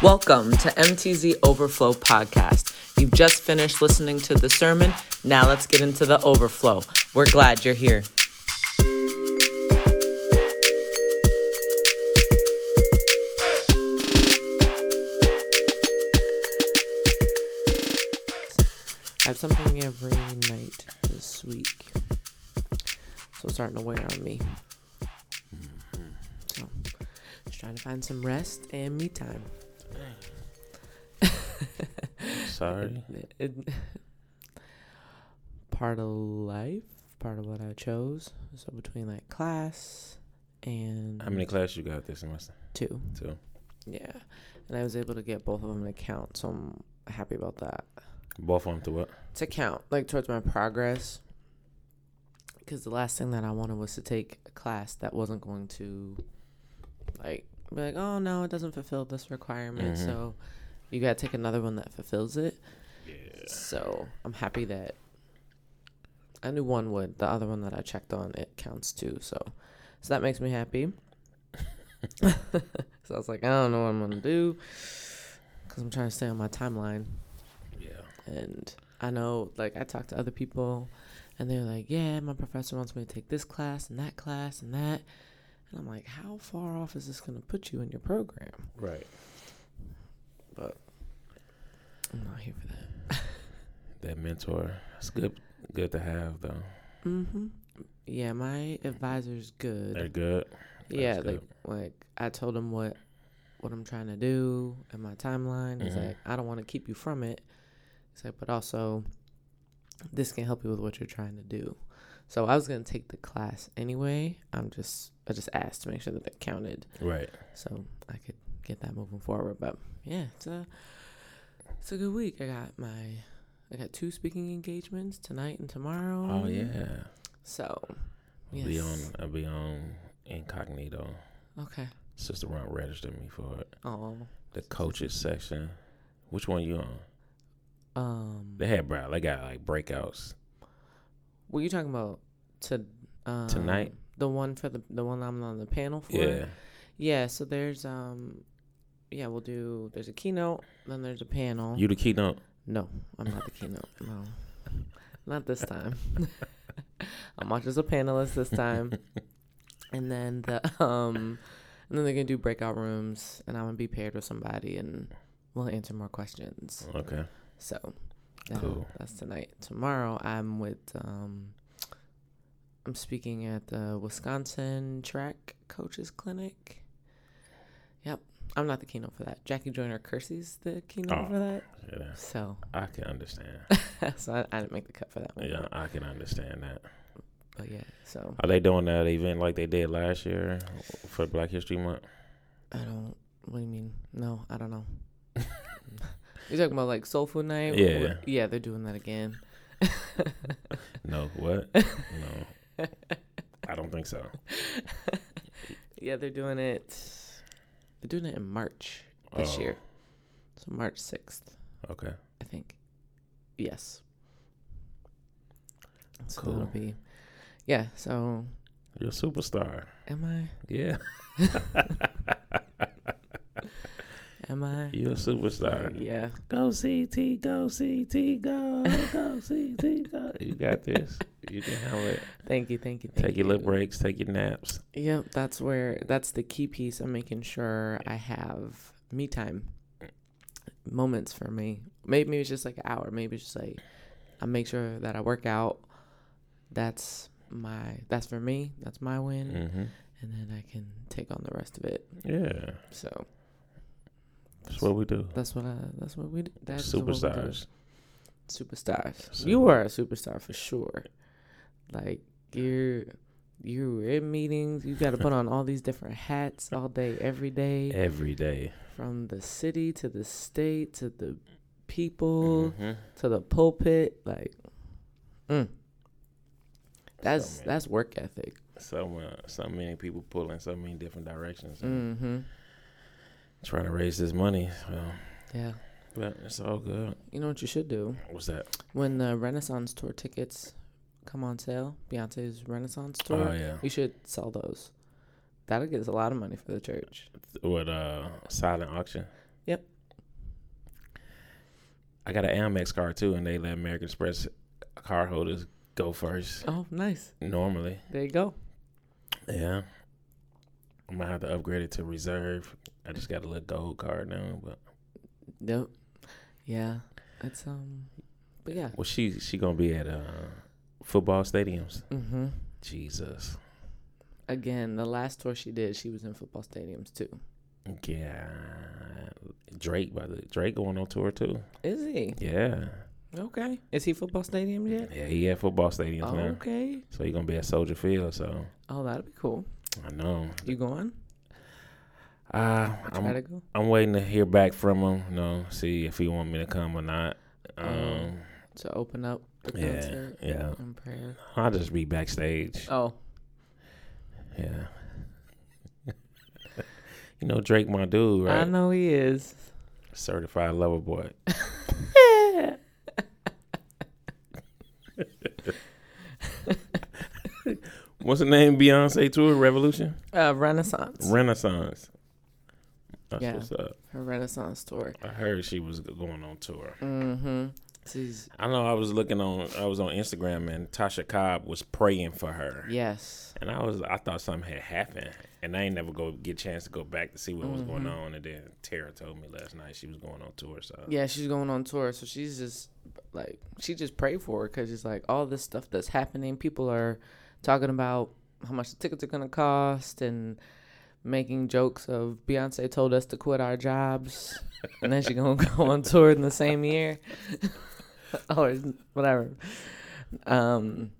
Welcome to MTZ Overflow Podcast. You've just finished listening to the sermon. Now let's get into the overflow. We're glad you're here. I have something every night this week. So it's starting to wear on me. Mm-hmm. So just trying to find some rest and me time. Sorry. It, part of life, part of what I chose. So between like class and How many classes you got this semester? two, Two. yeah, and I was able to get both of them to count, so I'm happy about that. Both of them to what? To count like towards my progress, because the last thing that I wanted was to take a class that wasn't going to, like, be like, oh no, it doesn't fulfill this requirement, Mhm. so you got to take another one that fulfills it. Yeah. So I'm happy that I knew one would. The other one that I checked on, it counts too. So, so that makes me happy. so I was like, I don't know what I'm gonna do because I'm trying to stay on my timeline. Yeah. And I know, like, I talked to other people, and they're like, "Yeah, my professor wants me to take this class and that class and that." And I'm like, "How far off is this gonna put you in your program?" Right. But I'm not here for that. That mentor. It's good. Good to have though. Mm-hmm. Yeah, my advisor's good. They're good. yeah, That's like like I told him what what I'm trying to do and my timeline. He's Mhm. like, I don't want to keep you from it. He's like, but also this can help you with what you're trying to do. So I was gonna take the class anyway. I'm just I just asked to make sure that it counted, Right. so I could get that moving forward. But yeah, it's a it's a good week. I got my I got two speaking engagements tonight and tomorrow. Oh yeah. So I'll be on. I'll be on incognito. Okay. Sister Ron registered me for it. Oh. The coaches section. Which one you on? Um. They had bro. They got like breakouts. Were you talking about to um, Tonight? The one for the the one I'm on the panel for. Yeah. Yeah. So there's um, yeah, we'll do. There's a keynote, then there's a panel. You the keynote. no, I'm not the keynote. No, not this time. I'm not just a panelist this time. and then the um, and then they're gonna do breakout rooms, and I'm gonna be paired with somebody, and we'll answer more questions. Okay. So that- Cool. that's tonight. Tomorrow I'm with um I'm speaking at the Wisconsin Track Coaches Clinic. Yep. I'm not the keynote for that. Jackie Joyner Kersee's the keynote Oh. for that. Yeah. So I can understand. so I, I didn't make the cut for that one. yeah, I can understand that. but yeah, so Are they doing that event like they did last year for Black History Month? I don't what do you mean? No, I don't know. You're talking about like Soul Food Night? Yeah. Yeah, they're doing that again. No, what? no, I don't think so. Yeah, they're doing it. They're doing it in March this Oh, year. So March sixth, Okay, I think. Yes. So Cool. that'll be. Yeah. So you're a superstar. am I? Yeah, Am I? you're a superstar. Yeah. Go CT, go CT, go, go CT, go. You got this. You can handle it. Thank you. Thank you. Thank Take you. your little breaks. Take your naps. Yep. That's where. That's the key piece. I'm making sure I have me time. Moments for me. Maybe, it's just like an hour. Maybe it's just like I make sure that I work out. That's my. That's for me. That's my win. hmm and then I can take on the rest of it. Yeah, So that's what we do. that's what I. That's what we. do. That's what we do. Superstars. Superstars. You are a superstar for sure. Like you're, you're in meetings. You got to put on all these different hats all day, every day, Every day. from the city to the state to the people Mhm. to the pulpit. Like, mm. that's So, that's work ethic. so uh, so many people pulling so many different directions. Mm-hmm. Trying to raise this money. So, Yeah. but it's all good. You know what you should do? What's that? When the Renaissance tour tickets come on sale, Beyonce's Renaissance tour, Oh yeah. you should sell those. That'll get us a lot of money for the church. What uh silent auction? Yep. I got an Amex card too, and they let American Express card holders go first Oh, nice. normally. There you go. Yeah. I might have to upgrade it to reserve. I just got a little gold card now, but Yep. Yeah. It's um. But yeah. well, she she gonna be at uh football stadiums. Mm-hmm. Jesus, Again, the last tour she did, she was in football stadiums too. yeah. Drake by the Drake going on tour too. Is he? Yeah, Okay. Is he football stadium yet? yeah. He at football stadiums now, okay. so he gonna be at Soldier Field. So Oh, that'll be cool. I know. You going? Uh, I'm go. I'm waiting to hear back from him. You know, see if he want me to come or not. Um, To open up the yeah, concert yeah. and prayer. I'll just be backstage. Oh, Yeah. you know Drake, my dude, I know he is. Certified lover boy. What's the name? Beyonce tour Revolution, Uh, Renaissance. Renaissance. That's Yeah. what's up. Her Renaissance tour. I heard she was going on tour. Mm-hmm. She's I know. I was looking on. I was on Instagram and Tasha Cobbs was praying for her. yes. And I was, I thought something had happened, and I ain't never go get a chance to go back to see what was going Mhm. on. And then Tara told me last night she was going on tour. So Yeah, she's going on tour, so she's just like she just prayed for her because it's like all this stuff that's happening. People are talking about how much the tickets are gonna cost and making jokes of Beyonce told us to quit our jobs, and then she gonna go on tour in the same year, or whatever. Um,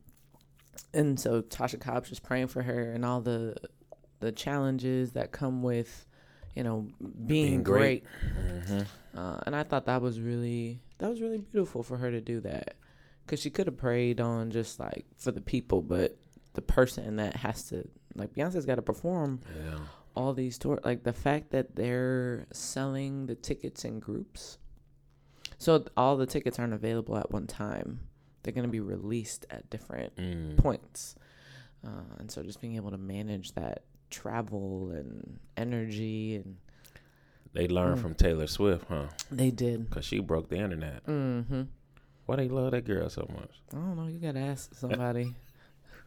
and so Tasha Cobbs just praying for her and all the the challenges that come with, you know, being, Being great. great hmm uh, and I thought that was really that was really beautiful for her to do that, because she could have prayed on just like for the people, but the person that has to like Beyonce's got to perform yeah, all these tours. Like the fact that they're selling the tickets in groups, so all the tickets aren't available at one time. They're gonna be released at different mm. points, uh, and so just being able to manage that travel and energy and they learned Mm. from Taylor Swift, huh? they did. Cause she broke the internet. Mm-hmm. Why they love that girl so much? I don't know. You gotta ask somebody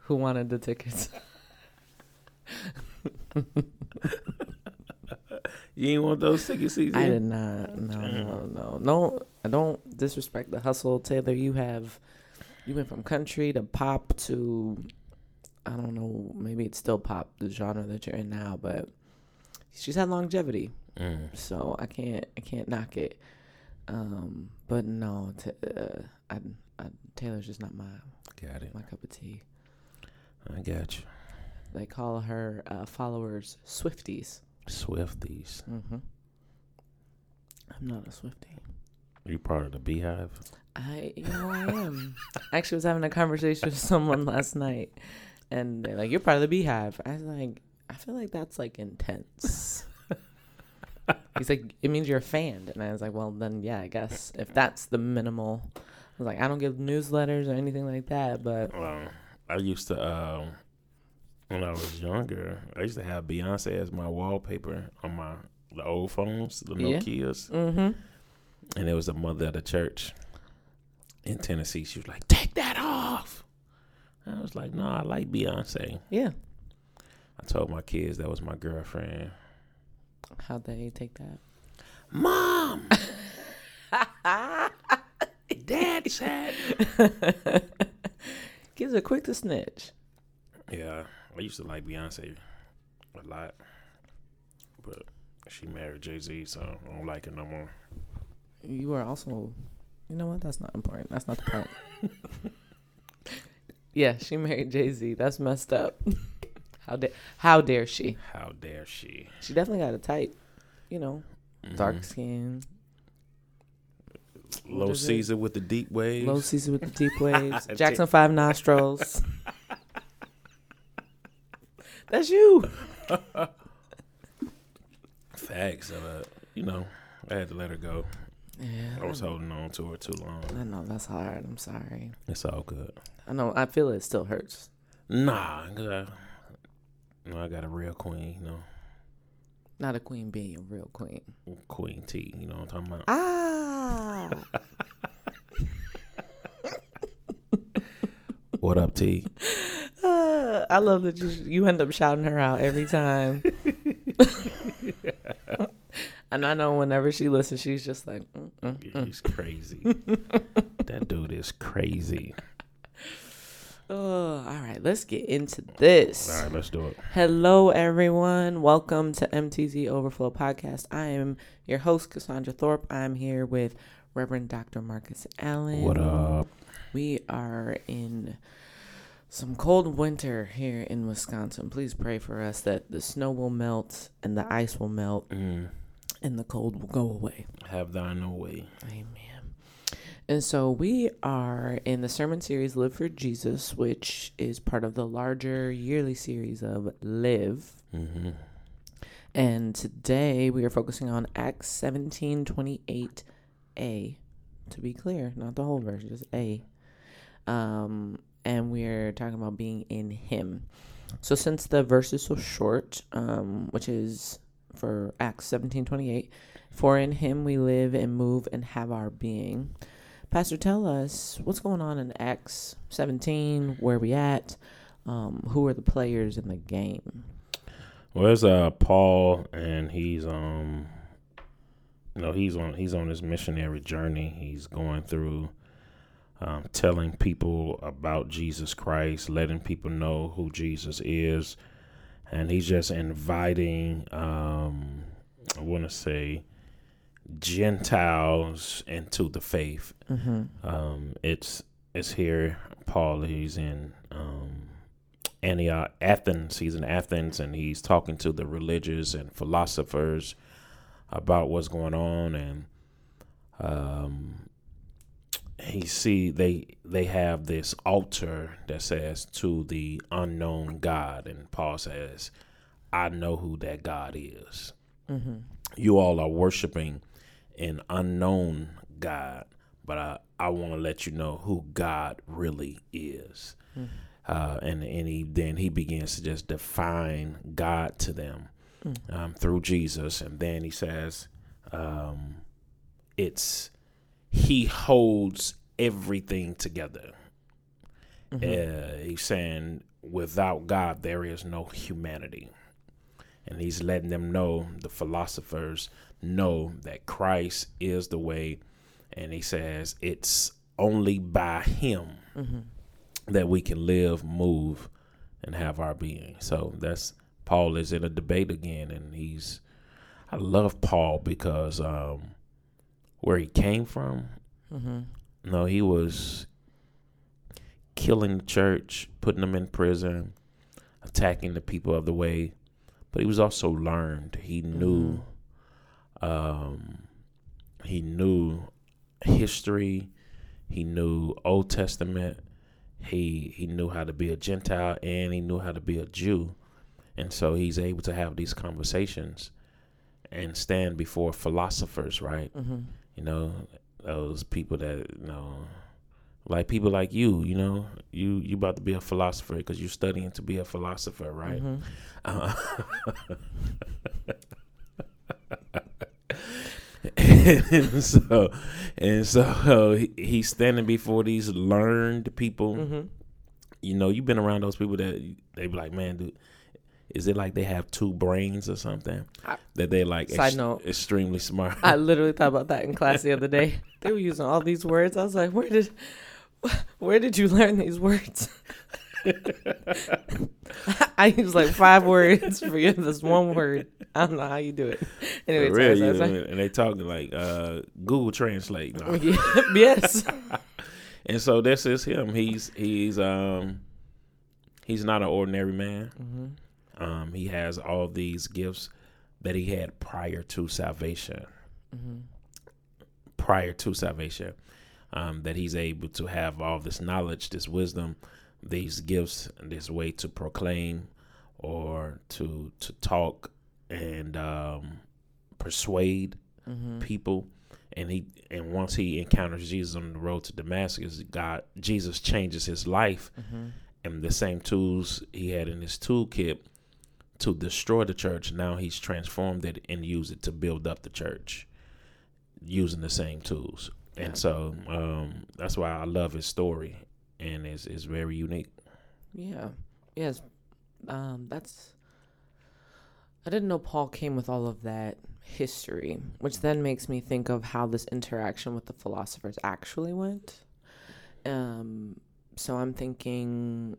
who wanted the tickets. You ain't want those tickets, CJ? I did not. No, no, no, no. I don't disrespect the hustle, Taylor. You have, you went from country to pop to, I don't know. Maybe it's still pop, the genre that you're in now, but she's had longevity, Mm. so I can't, I can't knock it. Um, but no, t- uh, I, I, Taylor's just not my Got it. my cup of tea. I got you. They call her uh, followers Swifties. Swifties. Mm-hmm. I'm not a Swifty. Are you part of the Beehive? I, you know, I am. I actually was having a conversation with someone last night, and they're like, "You're part of the Beehive." I was like, "I feel like that's like intense." He's like, "It means you're a fan," and I was like, "Well, then, yeah, I guess if that's the minimal." I was like, "I don't give newsletters or anything like that," but Well, I used to um, when I was younger. I used to have Beyonce as my wallpaper on my the old phones, the Yeah. Nokia's, mm-hmm. and it was the mother of the church in Tennessee. She was like, "Take that off." I was like, "No, I like Beyonce." yeah. I told my kids that was my girlfriend. How'd they take that? Mom, Dad said. Kids are quick to snitch. Yeah, I used to like Beyonce a lot, but she married Jay Z, so I don't like her no more. You are also, you know what? That's not important. That's not the point. yeah, she married Jay Z. That's messed up. How dare how dare she? How dare she? She definitely got a type. You know, dark Mhm. skin, Low What is it? Caesar with the deep waves. low Caesar with the deep waves, Jackson Five nostrils. That's you. Facts. Uh, you know, I had to let her go. Yeah, I was holding on to her too long. I know that's hard. I'm sorry. It's all good. I know. I feel it still hurts. Nah, cause I, you know, I got a real queen. You know, Not a queen bee, a real queen. Queen T. You know what I'm talking about? Ah. What up, T? Uh, I love that you you end up shouting her out every time. and I know whenever she listens, she's just like, mm, mm, mm. He's crazy. that dude is crazy. Oh, all right, let's get into this. All right, let's do it. Hello, everyone. Welcome to MTZ Overflow Podcast. I am your host, Cassaundra Thorpe. I'm here with Reverend Dr. Marcus Allen. What up? We are in some cold winter here in Wisconsin. Please pray for us that the snow will melt and the ice will melt Mm, and the cold will go away. have thine no way. Amen. And so we are in the sermon series Live for Jesus, which is part of the larger yearly series of Live. Mm-hmm. And today we are focusing on Acts 17 28a, to be clear, not the whole verse, just A. Um, and we're talking about being in Him. So since the verse is so short, um, which is for Acts 17 28, for in Him we live and move and have our being. Pastor, tell us what's going on in Acts 17, where we at, um, who are the players in the game? Well, there's uh Paul, and he's um, you know, he's on he's on his missionary journey. He's going through, um, telling people about Jesus Christ, letting people know who Jesus is, and he's just inviting, um, I want to say, Gentiles into the faith. Mm-hmm. Um, it's it's here. Paul, he's in um, Antioch, Athens. He's in Athens, and he's talking to the religious and philosophers about what's going on, and um, he see they they have this altar that says to the unknown God, and Paul says, "I know who that God is." Mm-hmm. you all are worshiping an unknown God, but I, I want to let you know who God really is. Mm. Uh, and and he then he begins to just define God to them Mm. um, through Jesus, and then he says, um, "It's He holds everything together." Mhm. Uh, he's saying, without God, there is no humanity. And he's letting them know, the philosophers know that Christ is the way. And he says, it's only by him Mhm. that we can live, move, and have our being. So that's Paul is in a debate again. And he's, I love Paul because um, where he came from, Mhm. no, he was killing the church, putting them in prison, attacking the people of the way. But he was also learned. He knew, um, he knew history. He knew Old Testament. He he knew how to be a Gentile and he knew how to be a Jew, and so he's able to have these conversations and stand before philosophers, right? Mhm. you know those people that you know like people like you you know you you about to be a philosopher because you're studying to be a philosopher right Mhm. uh, and so and so he, he's standing before these learned people Mhm. you know you've been around those people that they be like man dude is it like they have two brains or something I- that they like Side note. extremely smart I literally thought about that in class the other day. They were using all these words. I was like, where did where did you learn these words? I use like five words for you. This one word. I don't know how you do it. Anyway, For sorry, real, sorry, and they talking like uh, Google Translate. No. Yes. and so this is him. He's he's um he's not an ordinary man. hmm Um, he has all these gifts that he had prior to salvation. hmm Prior to salvation, um, that he's able to have all this knowledge, this wisdom, these gifts, and this way to proclaim or to to talk and um, persuade hmm people and he and once he encounters Jesus on the road to Damascus, God Jesus changes his life hmm and the same tools he had in his toolkit to destroy the church. Now he's transformed it and used it to build up the church using the same tools. Yeah. And so um, that's why I love his story, and it's, it's very unique. Yeah. Yes. Um, that's. I didn't know Paul came with all of that history, which then makes me think of how this interaction with the philosophers actually went. Um, so I'm thinking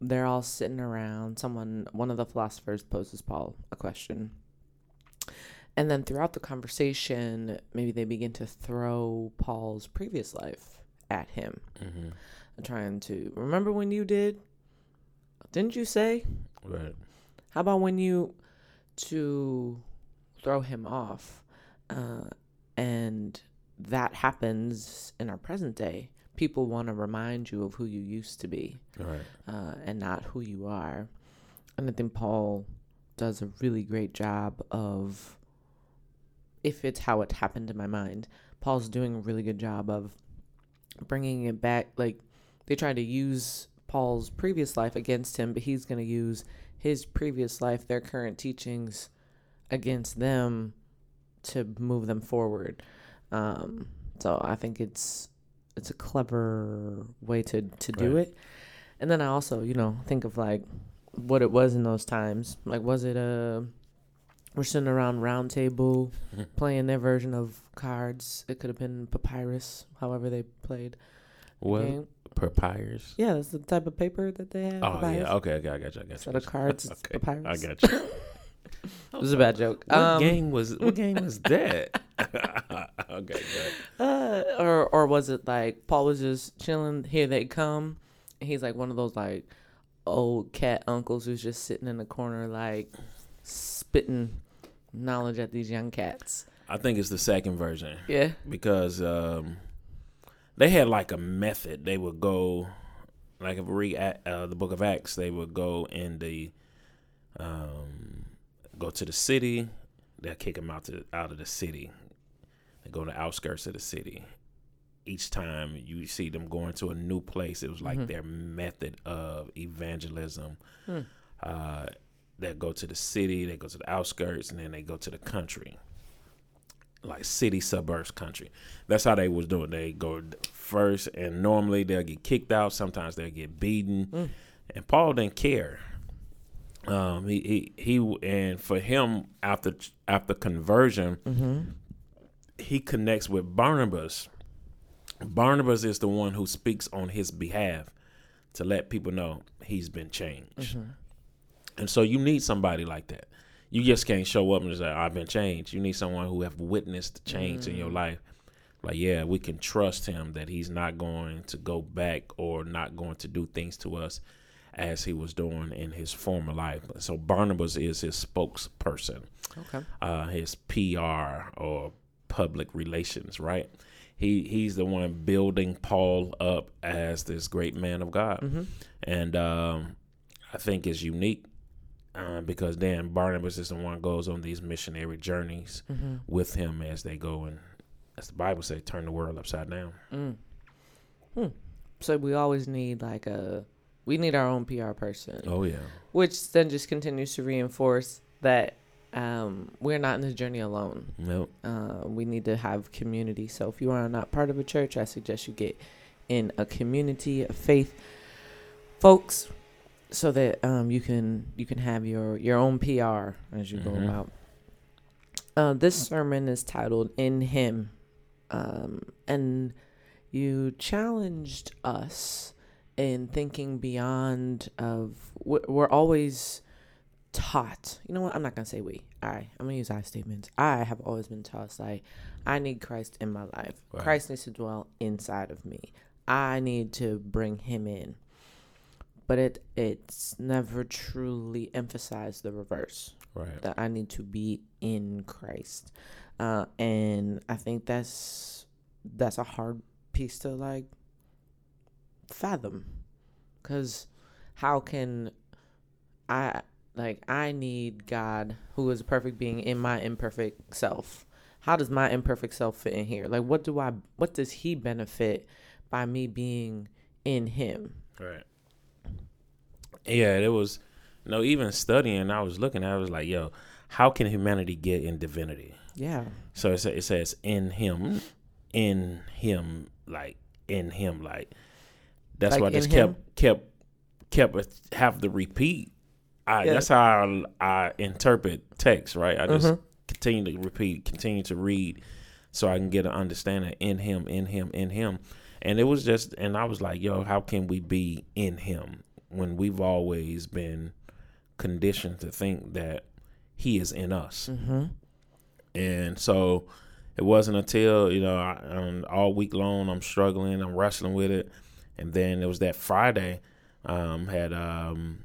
they're all sitting around. Someone, one of the philosophers, poses Paul a question. And then throughout the conversation, maybe they begin to throw Paul's previous life at him Mm-hmm. Trying to remember when you did didn't you say Right. how about when you to throw him off uh, and that happens in our present day people want to remind you of who you used to be Right. uh, and not who you are and i think paul does a really great job of if it's how it happened in my mind paul's doing a really good job of bringing it back like they try to use paul's previous life against him but he's going to use his previous life their current teachings against them to move them forward um, so i think it's it's a clever way to to do Right. it and then i also you know think of like what it was in those times like was it a we're sitting around round table playing their version of cards it could have been papyrus however they played game. Papyrus? yeah that's the type of paper that they have Oh, papyrus. yeah. Okay, okay, I got you. I got you. Instead of cards, it's okay. papyrus. I got you. it was a bad joke What um, game was what game was that? okay, good. Uh, or or was it like Paul was just chilling? Here they come. He's like one of those like old cat uncles who's just sitting in the corner like spitting knowledge at these young cats. I think it's the second version Yeah. because um, they had like a method. They would go, like if we read uh, the Book of Acts, they would go in the, um, go to the city. They'll kick them out to out of the city. They go to the outskirts of the city. Each time you see them going to a new place, it was like Mhm. their method of evangelism. Hmm. Uh, they go to the city, they go to the outskirts, and then they go to the country like city suburbs country that's how they was doing they go first and normally they'll get kicked out sometimes they'll get beaten Mm. and paul didn't care um he, he he and for him after after conversion Mm-hmm. he connects with barnabas barnabas is the one who speaks on his behalf to let people know he's been changed Mm-hmm. and so you need somebody like that. You just can't show up and say, I've been changed. You need someone who have witnessed the change in your Mm. life. Like, yeah, we can trust him that he's not going to go back or not going to do things to us as he was doing in his former life. So Barnabas is his spokesperson, Okay. uh, his PR or public relations, right? He he's the one building Paul up as this great man of God Mm-hmm. and um, I think is unique uh, because then Barnabas is the one goes on these missionary journeys Mm-hmm. with him as they go and, as the Bible says, turn the world upside down. Mm. Hmm. So we always need like a we need our own PR person. Oh yeah, which then just continues to reinforce that um, we're not in this journey alone. nope. Uh, we need to have community. So if you are not part of a church, I suggest you get in a community of faith folks, so that um, you can you can have your your own PR as you Mhm. go about. Uh, this sermon is titled "In Him," um, and you challenged us in thinking beyond of we- we're always taught you know what i'm not gonna say we i i'm gonna use i statements i have always been taught like i need christ in my life Right. christ needs to dwell inside of me i need to bring him in but it it's never truly emphasized the reverse Right. that I need to be in Christ. Uh, and I think that's that's a hard piece to like fathom cuz how can I like I need God who is a perfect being in my imperfect self. How does my imperfect self fit in here? Like what do I what does he benefit by me being in him? Right. Yeah, it was no, even studying, I was looking, at I was like, yo, how can humanity get in divinity? Yeah. So it, it says in him, in him, like in him, like that's Like why I just him? kept kept kept have to repeat. I Yeah. that's how I, I interpret text, right? I just Mhm. continue to repeat, continue to read, so I can get an understanding in him, in him, in him. And it was just, and I was like, yo, how can we be in him when we've always been conditioned to think that he is in us? Mm-hmm. And so it wasn't until, you know, I, um, all week long I'm struggling, I'm wrestling with it. And then it was that Friday, um, had um,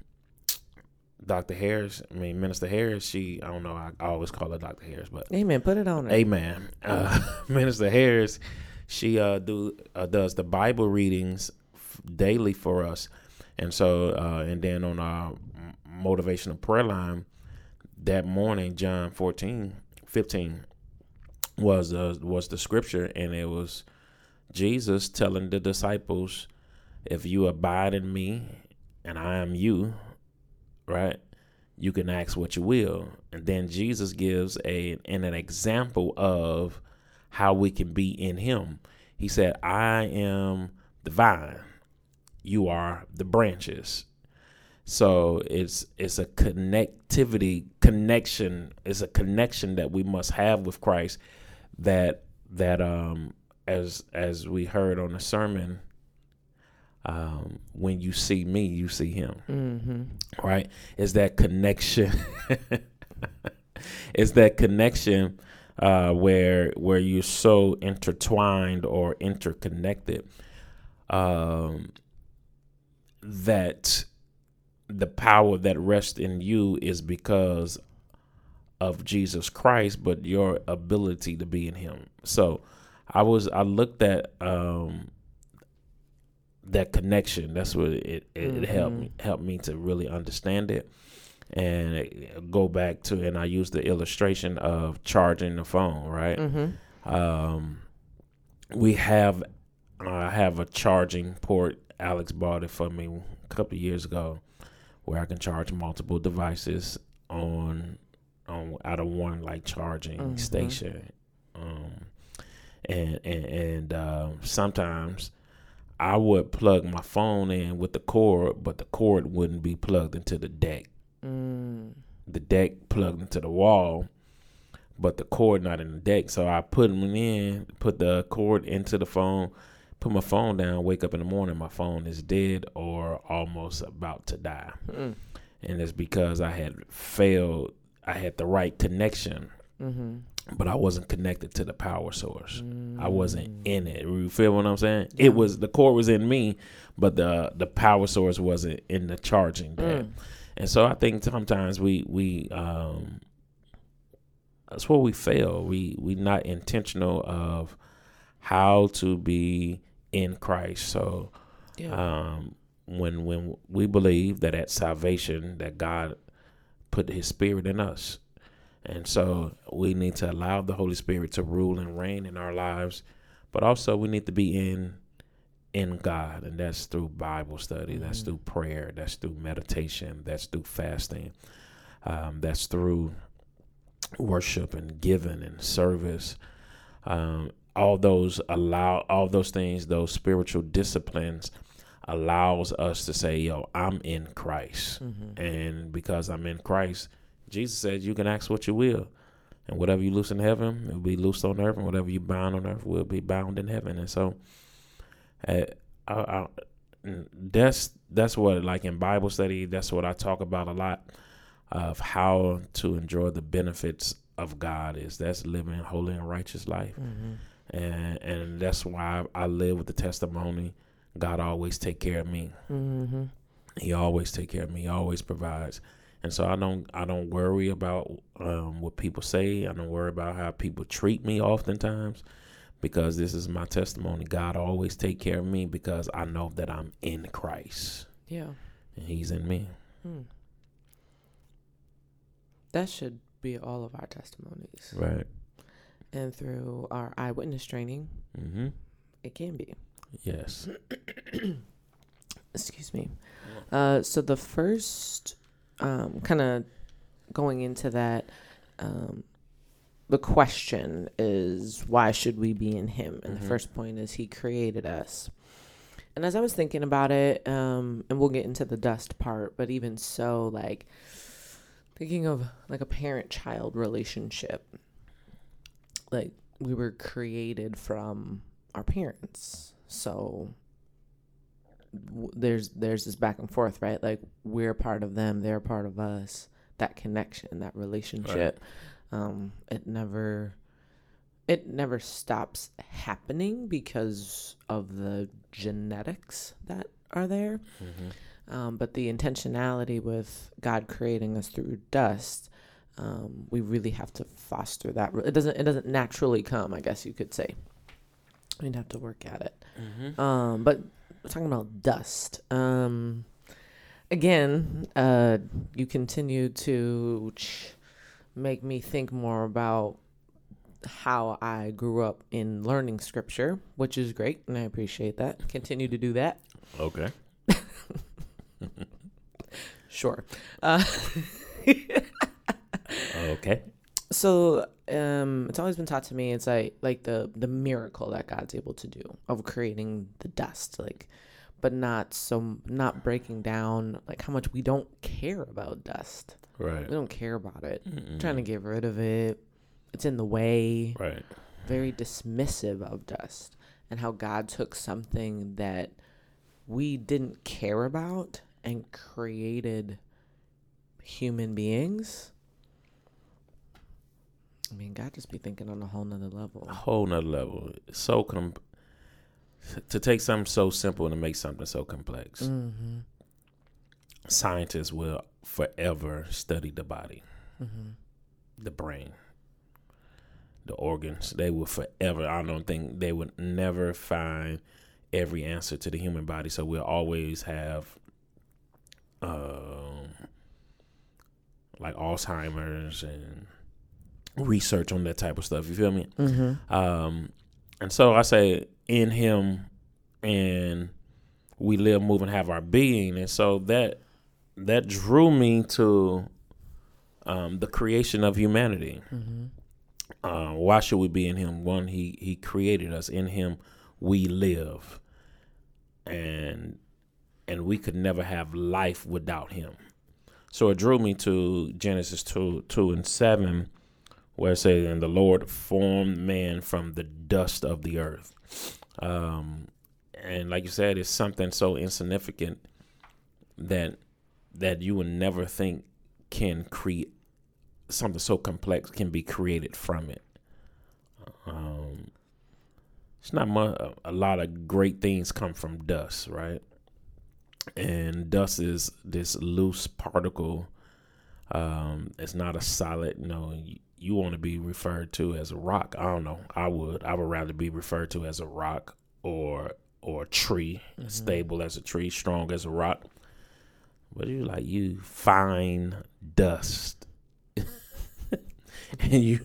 Dr. Harris, I mean, Minister Harris, she, I don't know, I, I always call her Dr. Harris, but Amen. Put it on. her. Amen. Uh, Minister Harris, she uh, do uh, does the Bible readings daily for us, and so uh, and then on our motivational prayer line that morning, John 14, 15 was uh, was the scripture, and it was Jesus telling the disciples, "If you abide in me, and I am you, right." you can ask what you will. And then Jesus gives a an, an example of how we can be in him. He said, I am the vine, you are the branches. So it's it's a connectivity connection. It's a connection that we must have with Christ that that um as as we heard on the sermon um when you see me you see him Mm-hmm. right? Is that connection? is that connection uh, where where you're so intertwined or interconnected um, that the power that rests in you is because of Jesus Christ, but your ability to be in Him. So, I was I looked at um, that connection. That's what it it, it helped me helped me to really understand it and it- go back to and I used the illustration of charging the phone. Right. Mm-hmm. Um, we have I have a charging port. Alex bought it for me a couple of years ago, where I can charge multiple devices on on out of one like charging Mhm. station. Um, and and and uh, sometimes I would plug my phone in with the cord, but the cord wouldn't be plugged into the deck. Mm. The deck plugged into the wall, but the cord not in the deck. So I put them in, put the cord into the phone, put my phone down, wake up in the morning, my phone is dead or almost about to die. Mm. And it's because I had failed. I had the right connection, Mm-hmm. but I wasn't connected to the power source. I Mm. wasn't in it. You feel what I'm saying? It was the core was in me, but the the power source wasn't in the charging. Mm. And so I think sometimes we we um that's where we fail. We we not intentional of how to be in Christ. So Yeah. um when when we believe that at salvation that God put his spirit in us. And so we need to allow the Holy Spirit to rule and reign in our lives, but also we need to be in in God, and that's through Bible study, that's Mhm. through prayer, that's through meditation, that's through fasting, um, that's through worship and giving and service. Um, all those allow all those things, those spiritual disciplines, allows us to say, "Yo, I'm in Christ." Mm-hmm. And because I'm in Christ, Jesus said, You can ask what you will. And whatever you loose in heaven, will be loosed on earth. And whatever you bind on earth will be bound in heaven. And so, uh, I, I, that's that's what, like in Bible study, that's what I talk about a lot of how to enjoy the benefits of God is that's living holy and righteous life. Mm-hmm. And, and that's why I live with the testimony God always take care of me. Mm-hmm. He always take care of me. He always provides, and so I don't I don't worry about um, what people say. I don't worry about how people treat me. Oftentimes, because this is my testimony. God always take care of me because I know that I'm in Christ Yeah. and He's in me. Hmm. That should be all of our testimonies. Right. And through our eyewitness training, Mm-hmm. it can be. Yes. Excuse me. Uh, so the first um, kind of going into that, um, the question is why should we be in Him? And Mhm. the first point is He created us. And as I was thinking about it, um, and we'll get into the dust part, but even so, like thinking of like a parent-child relationship, like we were created from our parents, so w- there's there's this back and forth, right? Like we're part of them, they're part of us. That connection, that relationship, um, it never it never stops happening because of the genetics that are there. Mm-hmm. Um, but the intentionality with God creating us through dust, um, we really have to foster that. It doesn't. It doesn't naturally come. I guess you could say. We'd have to work at it. Mm-hmm. Um, but we're talking about dust. Um, again, uh, you continue to ch- make me think more about how I grew up in learning scripture, which is great, and I appreciate that. Continue to do that. Okay. Sure. Uh, Okay. so um it's always been taught to me it's like like the the miracle that god's able to do of creating the dust like but not so not breaking down like how much we don't care about dust Right. we don't care about it trying to get rid of it it's in the way Right. very dismissive of dust and how god took something that we didn't care about and created human beings i mean god just be thinking on a whole nother level A whole nother level. So com- to take something so simple and to make something so complex. mm-hmm. Scientists will forever study the body, Mm-hmm. the brain, the organs. They will forever. I don't think they would never find every answer to the human body. So we'll always have, um, like Alzheimer's and research on that type of stuff. You feel me? Mm-hmm. Um, and so I say, in Him, and we live, move, and have our being, and so that that drew me to um, the creation of humanity. Mm-hmm. Uh, why should we be in Him? One, He He created us. In Him, we live, and and we could never have life without Him. So it drew me to Genesis two two and seven, where it says, "And the Lord formed man from the dust of the earth." Um, and like you said, it's something so insignificant that that you would never think can create something so complex can be created from it. Um, it's not. A lot of great things come from dust, right? And dust is this loose particle. Um, it's not a solid. You know, you, want to be referred to as a rock. I don't know. I would. I would rather be referred to as a rock or or a tree, Mm-hmm. stable as a tree, strong as a rock. But you like you fine dust. and you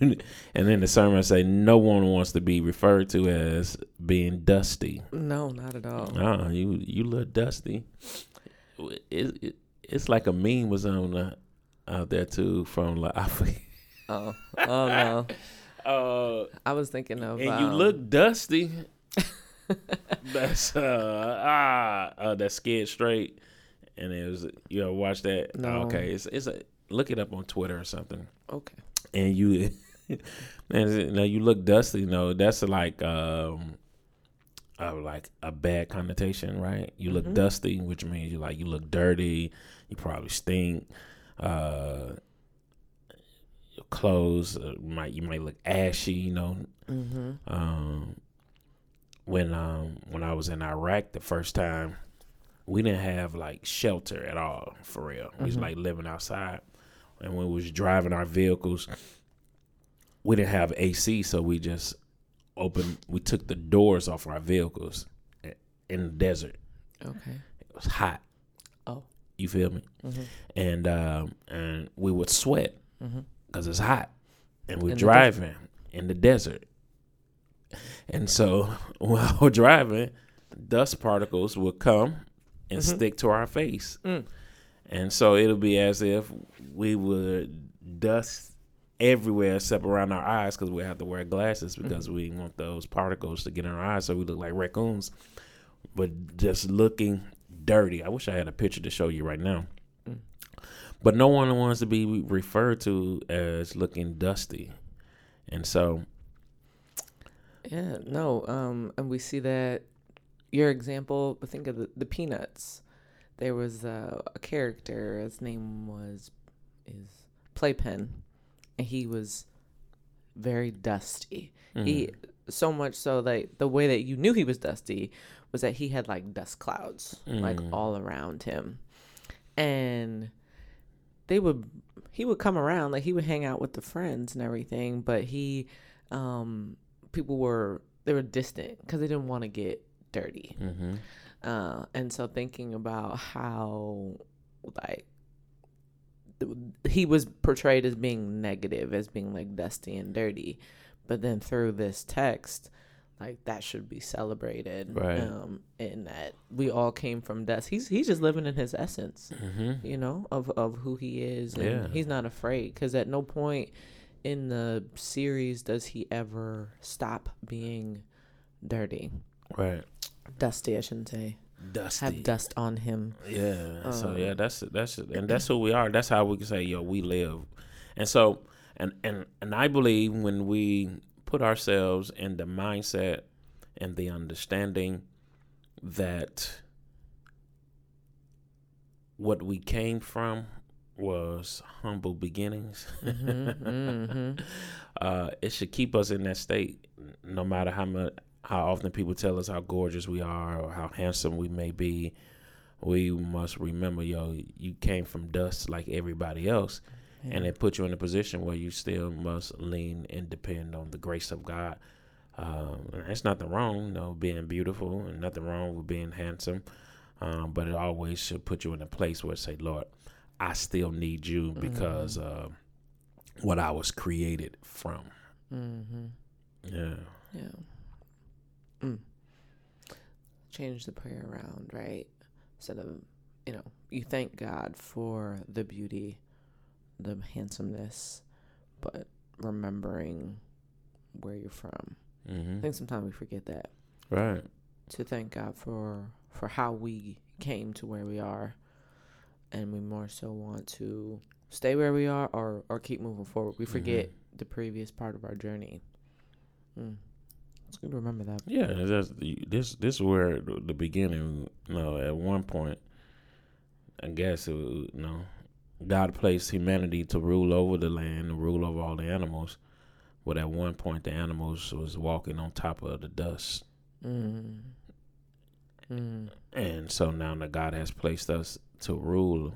and then the sermon say no one wants to be referred to as being dusty. no not at all Uh, you you look dusty. It, it, it's like a meme was on uh, out there too from like I forget. Oh oh no Uh, i was thinking of and you um, look dusty. that's uh ah uh, that's scared straight, and it was you know watch that. No. Okay, it's it's a look it up on Twitter or something, okay and you and you know you look dusty. You know that's like um. Uh, like a bad connotation, right? You look Mhm. dusty, which means you like you look dirty. You probably stink. Uh, clothes uh, might you might look ashy. You know, mm-hmm. um, when um when I was in Iraq the first time, we didn't have like shelter at all for real. We was Mhm. like living outside, and when we was driving our vehicles, we didn't have AC, so we just opened. We took the doors off our vehicles in the desert. okay It was hot. Oh. you feel me? mm-hmm. And um and we would sweat Mm-hmm. Because it's hot and we're In the driving in the desert. And so while we're driving, dust particles will come and Mhm. stick to our face. Mm. And so it'll be as if we would dust everywhere except around our eyes because we have to wear glasses because mm-hmm. we want those particles to get in our eyes so we look like raccoons. But just looking dirty. I wish I had a picture to show you right now. But no one wants to be referred to as looking dusty. And so Yeah, no, um and we see that your example, but think of the, the peanuts. There was a, a character, his name was is Pig-Pen and he was very dusty. Mm. He so much so that the way that you knew he was dusty was that he had like dust clouds mm. like all around him. And they would he would come around like he would hang out with the friends and everything, but he um people were they were distant because they didn't want to get dirty. Mm-hmm. Uh, and so thinking about how like he was portrayed as being negative, as being like dusty and dirty. But then through this text, like that should be celebrated. Right. Um, and that we all came from dust. He's he's just living in his essence, mm-hmm. you know, of, of who he is. And yeah. he's not afraid because at no point in the series does he ever stop being dirty. Right. Dusty, I shouldn't say dusty. have dust on him. Yeah. Um, so yeah, that's that's and that's who we are. That's how we can say, yo, we live. And so and and and I believe when we put ourselves in the mindset and the understanding that what we came from was humble beginnings. Mm-hmm, mm-hmm. Uh, it should keep us in that state, no matter how much how often people tell us how gorgeous we are or how handsome we may be, we must remember, yo, you came from dust like everybody else. Yeah. And it puts you in a position where you still must lean and depend on the grace of God. Um, there's nothing wrong, you know, being beautiful and nothing wrong with being handsome. Um, but it always should put you in a place where say, Lord, I still need you mm-hmm. because mm-hmm. uh, what I was created from. Mm-hmm. Yeah. Yeah mm, change the prayer around, right? Instead of, you know, you thank God for the beauty, the handsomeness, but remembering where you're from. Mm-hmm. I think sometimes we forget that. Right. To thank God for for how we came to where we are, and we more so want to stay where we are or or keep moving forward. We forget mm-hmm. the previous part of our journey. Mm. It's good to remember that. Yeah, that's, this this is where the beginning. You know, at one point, I guess it, you know, God placed humanity to rule over the land and rule over all the animals. But at one point, the animals was walking on top of the dust. Mm. Mm. And so now that God has placed us to rule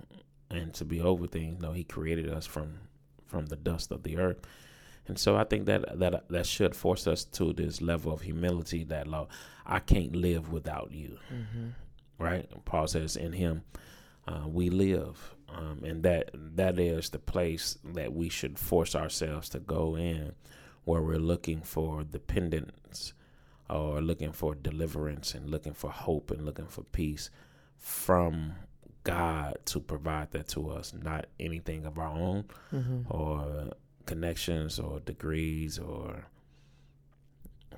and to be over things, know, He created us from from the dust of the earth. And so I think that that that should force us to this level of humility that Lord, I can't live without you. Mm-hmm. Right? Paul says, in Him uh, we live, um, and that that is the place that we should force ourselves to go in, where we're looking for dependence, or looking for deliverance, and looking for hope, and looking for peace from God to provide that to us, not anything of our own mm-hmm. or connections or degrees or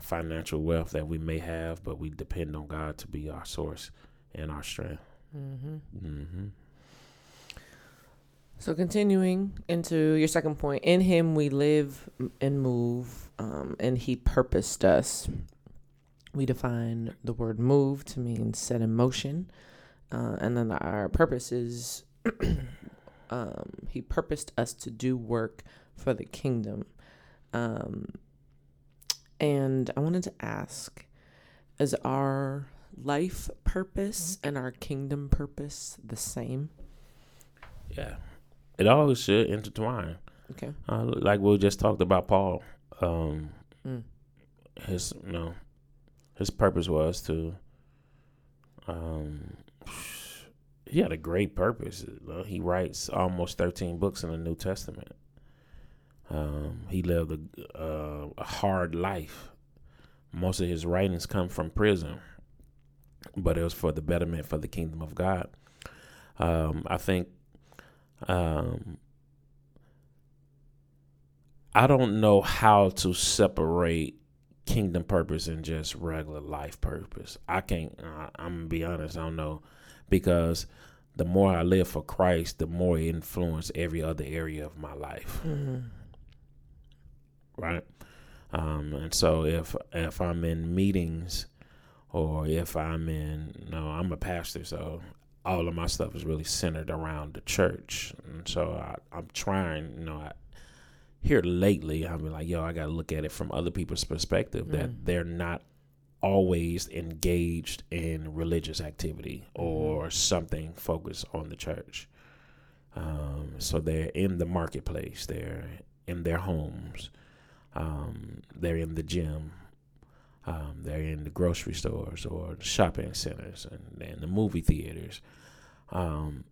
financial wealth that we may have, but we depend on God to be our source and our strength. Mm-hmm. Mm-hmm. So, continuing into your second point, in Him we live and move, um, and He purposed us. We define the word move to mean set in motion, uh, and then our purpose is um, He purposed us to do work for the kingdom. Um, and I wanted to ask is our life purpose and our kingdom purpose the same? Yeah, it all should intertwine. Okay. Uh, like we just talked about Paul. Um, mm. His, you know, his purpose was to. Um, he had a great purpose. He writes almost thirteen books in the New Testament. Um, he lived a, uh, a, hard life. Most of his writings come from prison, but it was for the betterment for the kingdom of God. Um, I think Um, I don't know how to separate kingdom purpose and just regular life purpose. I can't. Uh, I'm gonna be honest. I don't know because the more I live for Christ, the more it influence every other area of my life. Mm-hmm. Right. Um, and so if if I'm in meetings or if I'm in no, I'm a pastor, so all of my stuff is really centered around the church. And so I, I'm trying, you know, I, here lately I've been like, yo, I gotta look at it from other people's perspective that Mm. they're not always engaged in religious activity or something focused on the church. Um, so they're in the marketplace, they're in their homes, um, they're in the gym, um, they're in the grocery stores or the shopping centers and, and the movie theaters. Um,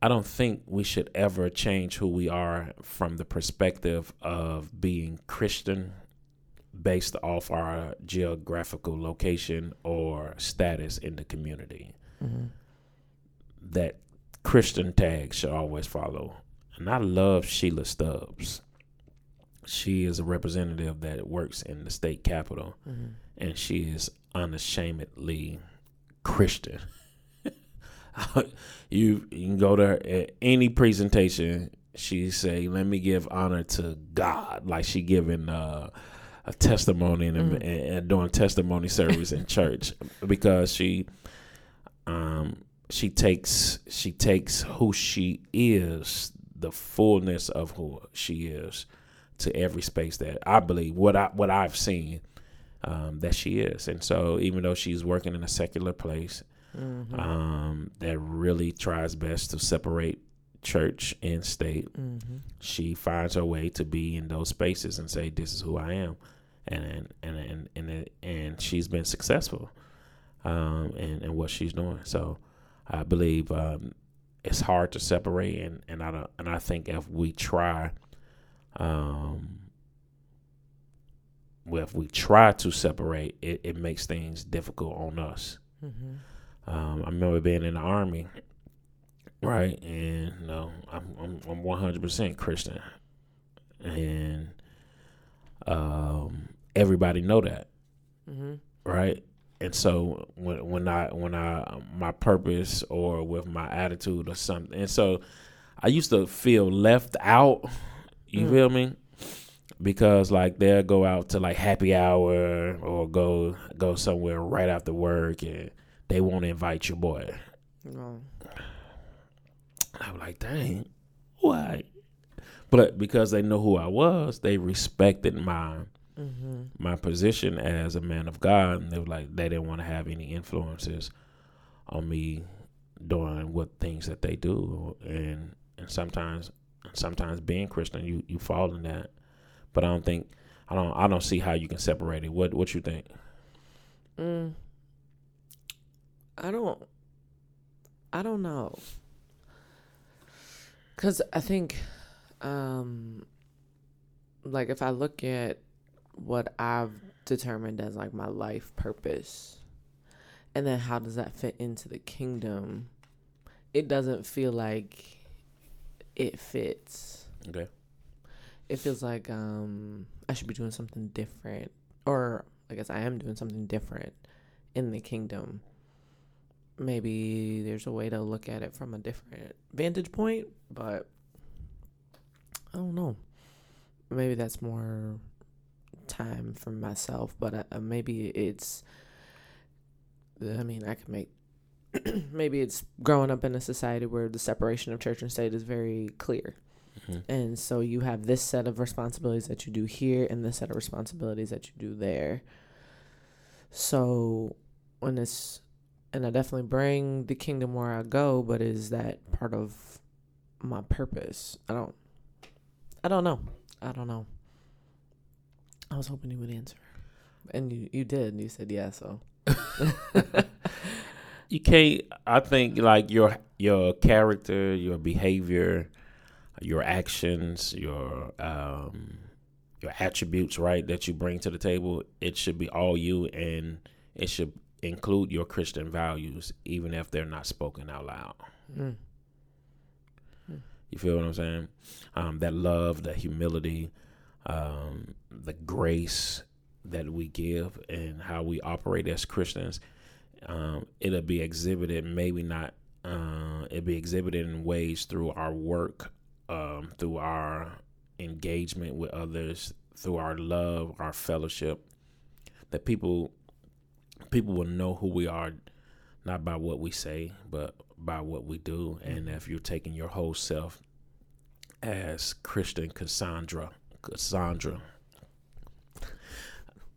I don't think we should ever change who we are from the perspective of being Christian based off our geographical location or status in the community. Mm-hmm. That Christian tag should always follow. And I love Sheila Stubbs. She is a representative that works in the state capitol, Mm-hmm. and she is unashamedly Christian. you you can go to her at any presentation. She say, "Let me give honor to God," like she giving uh, a testimony and, Mm. and, and doing testimony service in church because she um she takes she takes who she is, the fullness of who she is, to every space that I believe what I what I've seen um, that she is, and so even though she's working in a secular place, Mm-hmm. um, that really tries best to separate church and state. Mm-hmm. She finds her way to be in those spaces and say, "This is who I am," and and and and and, and she's been successful um, in, in what she's doing. So I believe um, it's hard to separate, and and I don't, and I think if we try, um, well, if we try to separate, it, it makes things difficult on us. Mm-hmm. Um, I remember being in the army, right? And you know, I'm I'm I'm 100 percent Christian, and um, everybody know that, Mm-hmm. right? And so when when I when I my purpose or with my attitude or something, and so I used to feel left out. You Mm. feel me? Because like they'll go out to like happy hour or go go somewhere right after work and they won't invite your boy. No. I'm like, dang, why? But because they know who I was, they respected my Mm-hmm. my position as a man of God, and they were like, they didn't want to have any influences on me doing what things that they do, and and sometimes sometimes being Christian, you you fall in that, but I don't think I don't I don't see how you can separate it. What what you think? Mm. I don't. I don't know. Cause I think, um, like if I look at what I've determined as like my life purpose, and then how does that fit into the kingdom? It doesn't feel like it fits. Okay. It feels like um I should be doing something different, or I guess I am doing something different in the kingdom. Maybe there's a way to look at it from a different vantage point, but I don't know. Maybe that's more time for myself, but uh, maybe it's. I mean, I could make. maybe it's growing up in a society where the separation of church and state is very clear. Mhm. And so you have this set of responsibilities that you do here and this set of responsibilities that you do there. So when it's and I definitely bring the kingdom where I go, but is that part of my purpose? I don't I don't know. I don't know. I was hoping you would answer. And you, you did. You said yeah, so you can't i think like your your character your behavior your actions your um your attributes right that you bring to the table it should be all you and it should include your christian values even if they're not spoken out loud mm. Mm. You feel what I'm saying? Um, that love, that humility, um, the grace that we give, and how we operate as Christians. Um, it'll be exhibited, maybe not. Uh, it'll be exhibited in ways through our work, um, through our engagement with others, through our love, our fellowship. That people people will know who we are not by what we say, but by what we do. And if you're taking your whole self as Christian Cassaundra, Cassaundra,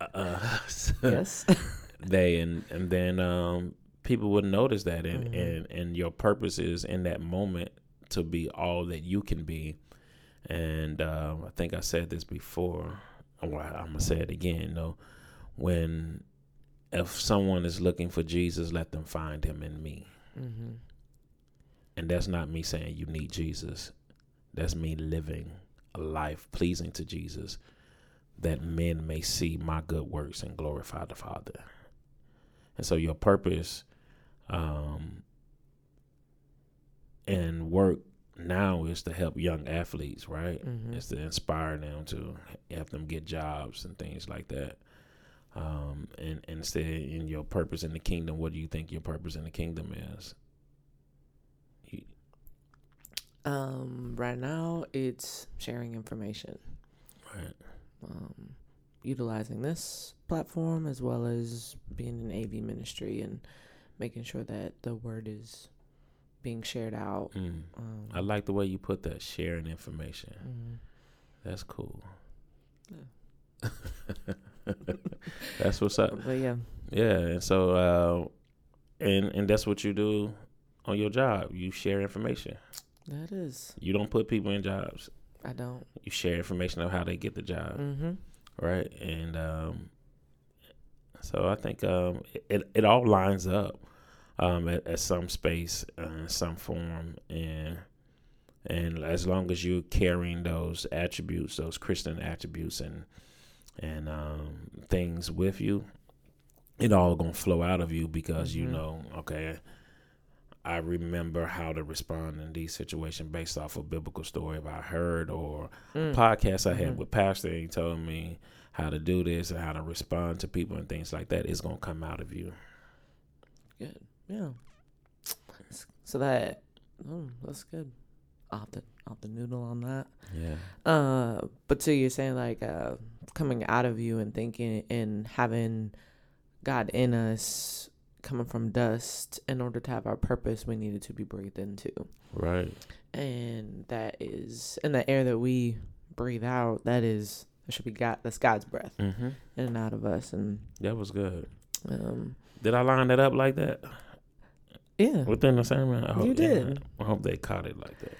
uh, Yes. they and and then um, people would notice that, and Mhm. and and your purpose is in that moment to be all that you can be. And um, I think I said this before. Well, I'm gonna say it again. though. when if someone is looking for Jesus, let them find him in me. hmm And that's not me saying you need Jesus. That's me living a life pleasing to Jesus that men may see my good works and glorify the Father. And so your purpose um, and work now is to help young athletes, right? hmm It's to inspire them to help them get jobs and things like that. Um, and, and instead, in your purpose in the kingdom, what do you think your purpose in the kingdom is? Um, right now, it's sharing information, Right. um, utilizing this platform as well as being in AV ministry and making sure that the word is being shared out. Mm. Um, I like the way you put that, sharing information. mhm. That's cool. Yeah. that's what's up. But yeah, Yeah, and so uh, and and that's what you do on your job. You share information. that is. You don't put people in jobs. I don't. You share information of how they get the job, Mm-hmm. right? And um, so I think um, it it all lines up um, at, at some space, uh, some form, and and as long as you're carrying those attributes, those Christian attributes, and and um, things with you, it all gonna flow out of you because you Mhm. know, okay, I remember how to respond in these situations based off a biblical story if I heard or Mm. podcast I had Mhm. with Pastor. He told me how to do this and how to respond to people and things like that. It's gonna come out of you. Good. Yeah. So that, oh, that's good. I'll have to, I'll have to noodle on that. Yeah. Uh, but so you're saying like uh, coming out of you and thinking and having God in us, coming from dust, in order to have our purpose, we needed to be breathed into, Right. and that is, and the air that we breathe out, that is, that should be God. That's God's breath Mm-hmm. in and out of us, and That was good. um, Did I line that up like that yeah, within the sermon? I hope, You did. I hope they caught it like that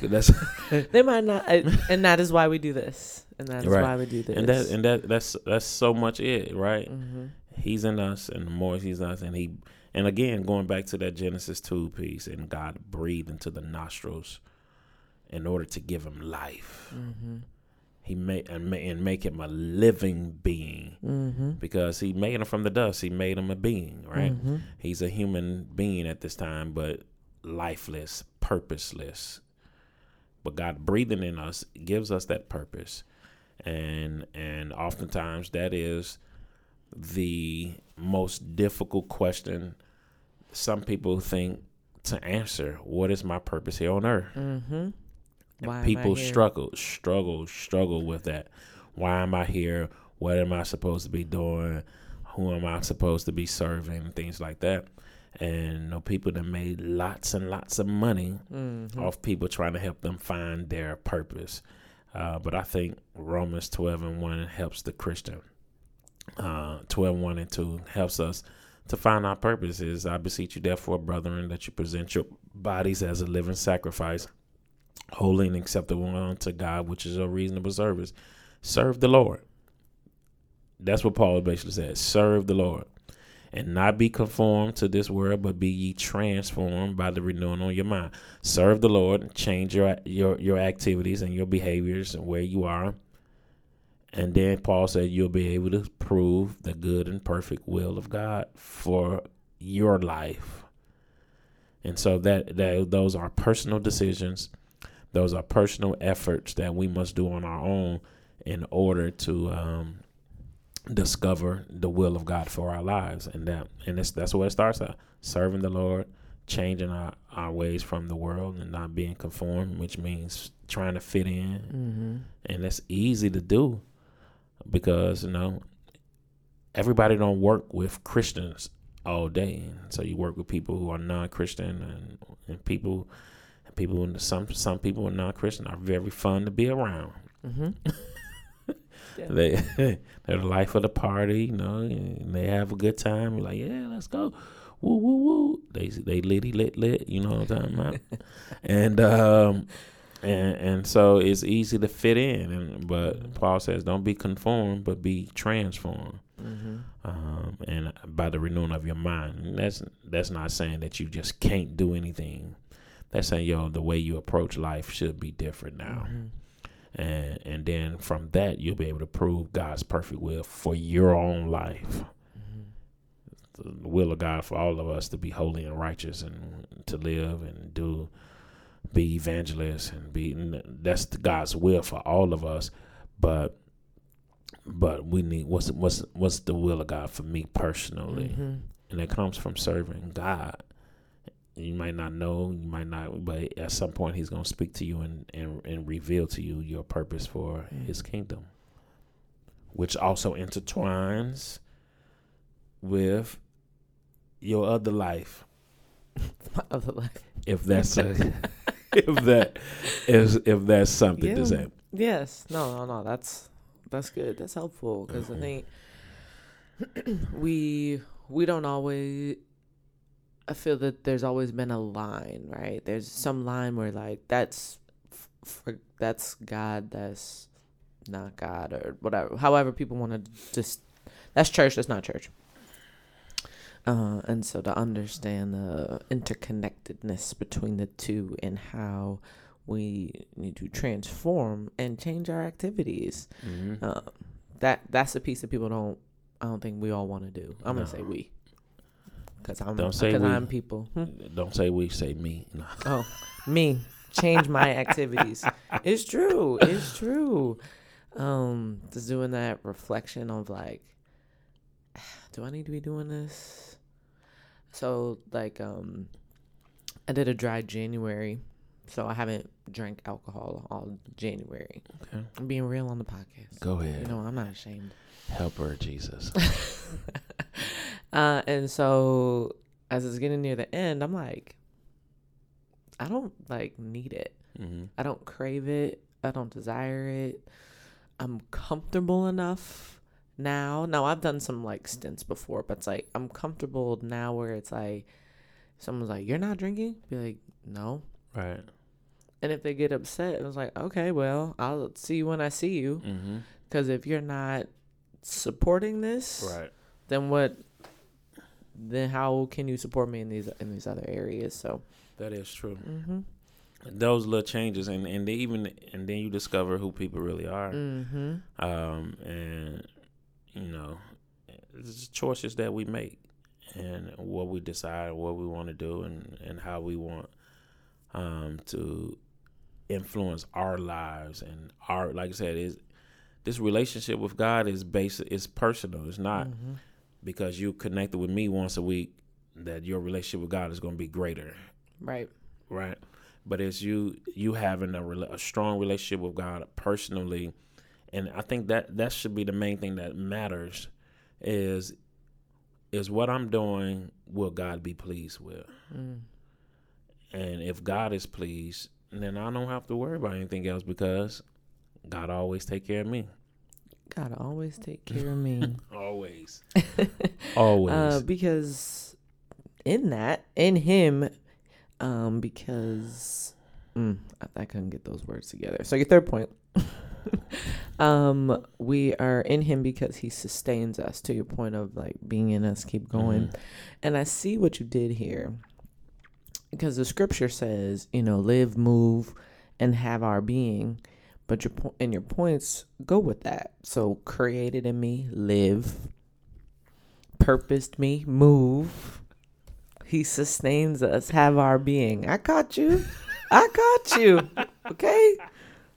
That's they might not, and that is why we do this, and that is Right. why we do this, and that and that that's that's so much it, right? hmm He's in us, and the more he's in us, and he, and again, going back to that Genesis two piece, and God breathed into the nostrils in order to give him life. hmm He made and, ma- and make him a living being hmm because he made him from the dust. He made him a being, right? hmm He's a human being at this time, but lifeless, purposeless. But God breathing in us gives us that purpose, and and oftentimes that is the most difficult question some people think to answer. What is my purpose here on earth? Mm-hmm. Why people struggle, struggle, struggle with that. Why am I here? What am I supposed to be doing? Who am I supposed to be serving? Things like that. And you know, people that made lots and lots of money Mhm. off people trying to help them find their purpose. Uh, but I think Romans 12 and 1 helps the Christian. Uh, 12, 1 and 2 helps us to find our purposes. I beseech you, therefore, brethren, that you present your bodies as a living sacrifice, holy and acceptable unto God, which is a reasonable service. Serve the Lord. That's what Paul basically says. Serve the Lord. And not be conformed to this world, but be ye transformed by the renewing of your mind. Serve the Lord, change your your your activities and your behaviors and where you are. And then Paul said you'll be able to prove the good and perfect will of God for your life. And so that, that those are personal decisions. Those are personal efforts that we must do on our own in order to um, discover the will of God for our lives, and that and that's that's where it starts at. Serving the Lord, changing our, our ways from the world, and not being conformed, which means trying to fit in, Mm-hmm. and that's easy to do because you know everybody don't work with Christians all day, so you work with people who are non-Christian and, and people. People, some some people are non-Christian are very fun to be around. Mm-hmm. They they're the life of the party, you know. And they have a good time. You're like, yeah, let's go, woo woo woo. They they litty lit lit. You know what I'm talking about? and um and and so it's easy to fit in. And but Paul says, don't be conformed, but be transformed. Mm-hmm. Um, and by the renewing of your mind, And that's that's not saying that you just can't do anything. That's saying, yo, the way you approach life should be different now Mm-hmm. and and then from that you'll be able to prove God's perfect will for your own life. The will of God for all of us to be holy and righteous and to live and do be evangelists and be that's the God's will for all of us. But but we need what's what's what's the will of God for me personally, Mm-hmm. and it comes from serving God. You might not know, you might not, but at some point He's gonna speak to you and and, and reveal to you your purpose for His kingdom, which also intertwines with your other life, My other life. if that's a, if that is if that's something Yeah. to say. Yes. No, no, no. That's that's good. That's helpful because I think we we don't always. I feel that there's always been a line, right? There's some line where like that's for that's God, that's not God, or whatever. However, people want to just that's church, that's not church. Uh, and so to understand the interconnectedness between the two and how we need to transform and change our activities. Mm-hmm. Um, that that's the piece that people don't. I don't think we all want to do. I'm No. gonna say we, because I'm Don't say we. I'm people. Hmm? Don't say we, say me. No. Oh, me change my activities. It's true. It's true. Um, just doing that reflection of like, do I need to be doing this? So like, um, I did a dry January, so I haven't drank alcohol all January. Okay. I'm being real on the podcast. Go ahead. You know, I'm not ashamed. Help her, Jesus. uh, and so as it's getting near the end, I'm like, I don't like need it. mm-hmm. I don't crave it. I don't desire it. I'm comfortable enough now. Now I've done some like stints before, but it's like I'm comfortable now where it's like someone's like, "You're not drinking?" Be like, "No." Right. And if they get upset, it was like, "Okay, well, I'll see you when I see you." Mm-hmm. Because if you're not supporting this, Right. then what? Then how can you support me in these in these other areas? So, That is true. mm-hmm. Those little changes, and and they even and then you discover who people really are. Mm-hmm. Um, and you know, it's choices that we make, and what we decide, what we want to do, and and how we want um to influence our lives and our like I said is this relationship with God is basic is personal. It's not Mm-hmm. because you connected with me once a week that your relationship with God is going to be greater, Right. right? But it's you you having a, a strong relationship with God personally, and I think that that should be the main thing that matters is is what I'm doing will God be pleased with, Mm. and if God is pleased, then I don't have to worry about anything else because God always take care of me, Gotta always take care of me. always, always. Uh, because in that, in him, um, because mm, I, I couldn't get those words together. So your third point, um, we are in him because he sustains us. To your point of like being in us, keep going. Mhm. And I see what you did here, because the scripture says, you know, live, move, and have our being. But your po- and your points go with that. So created in me, live, purposed me, move. He sustains us, have our being. I caught you. I caught you. Okay,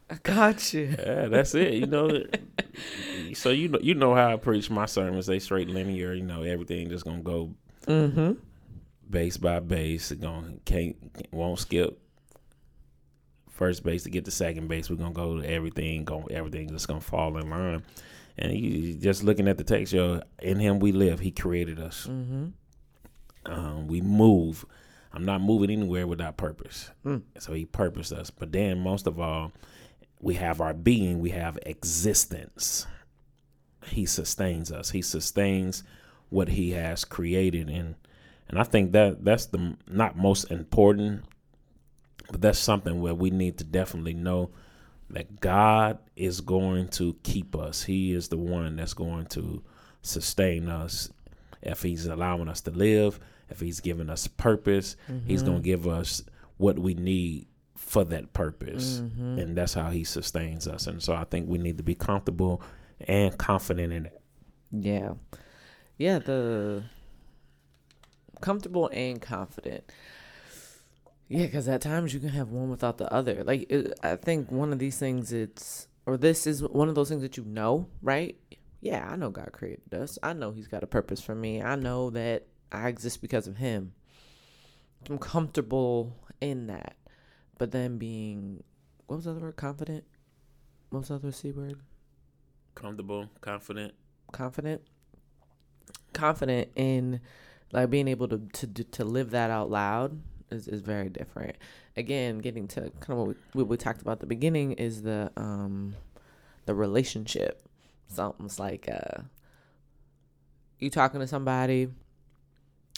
I got you. Yeah, that's it. You know. so you know, you know how I preach my sermons. They straight linear. You know, everything just gonna go Mm-hmm. base by base. It Gonna can't won't skip first base to get to second base. We're gonna go to everything. Go everything just gonna fall in line. And you just looking at the text, yo, in Him we live. He created us. Mm-hmm. Um, we move. I'm not moving anywhere without purpose. Mm. So He purposed us. But then, most of all, we have our being. We have existence. He sustains us. He sustains what He has created, and and I think that that's the not most important, but that's something where we need to definitely know that God is going to keep us. He is the one that's going to sustain us. If He's allowing us to live, if He's giving us purpose, He's going to mm-hmm. give us what we need for that purpose. Mm-hmm. And that's how He sustains us. And so I think we need to be comfortable and confident in it. Yeah. Yeah, the comfortable and confident. Yeah, because at times you can have one without the other. Like, it, I think one of these things, it's, or this is one of those things that you know, right? Yeah, I know God created us. I know He's got a purpose for me. I know that I exist because of Him. I'm comfortable in that. But then being, what was the other word? Confident? What was the other C word? Comfortable, confident. confident confident in like being able to to to live that out loud is, is very different again getting to kind of what we, what we talked about at the beginning is the um the relationship something's like uh you talking to somebody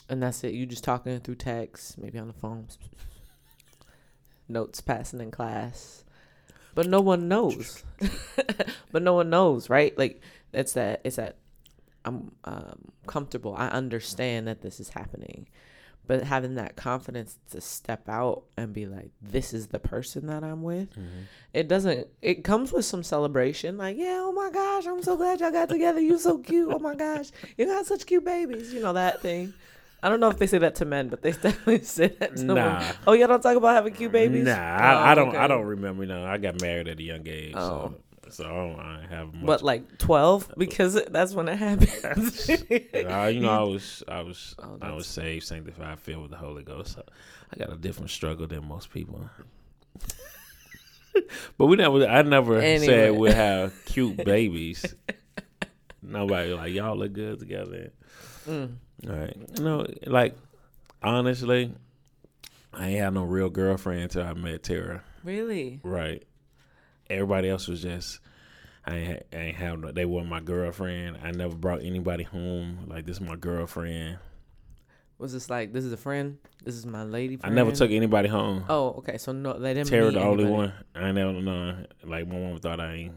and that's it you just talking through text maybe on the phone notes passing in class. But no one knows. But no one knows right? Like it's that it's that i'm um, comfortable. I understand that this is happening. But having that confidence to step out and be like this is the person that i'm with it doesn't it comes with some celebration like yeah oh my gosh i'm so glad y'all got together. You're so cute. Oh my gosh. You got such cute babies you know that thing i don't know if they say that to men but they definitely say that to Nah. women. oh y'all don't talk about having cute babies Nah, Oh, I, I don't. I don't remember. No, I got married at a young age, Oh. so so I don't I have much. What like twelve? Because that's when it happens. Uh, you know, I was, I was, Oh, I was saved, sanctified, filled with the Holy Ghost. So I got a different struggle than most people. but we never, I never Anyway. said we have cute babies. Nobody like y'all look good together. Mm. All right, you know, like honestly, I ain't had no real girlfriend until I met Tara. Really? Right. Everybody else was just I ain't, I ain't have no, they weren't my girlfriend. I never brought anybody home like this is my girlfriend. Was this like this is a friend? This is my lady. Friend? I never took anybody home. Oh, okay. So no, they didn't. Tara the only one. I ain't never know. Like my mom thought I ain't,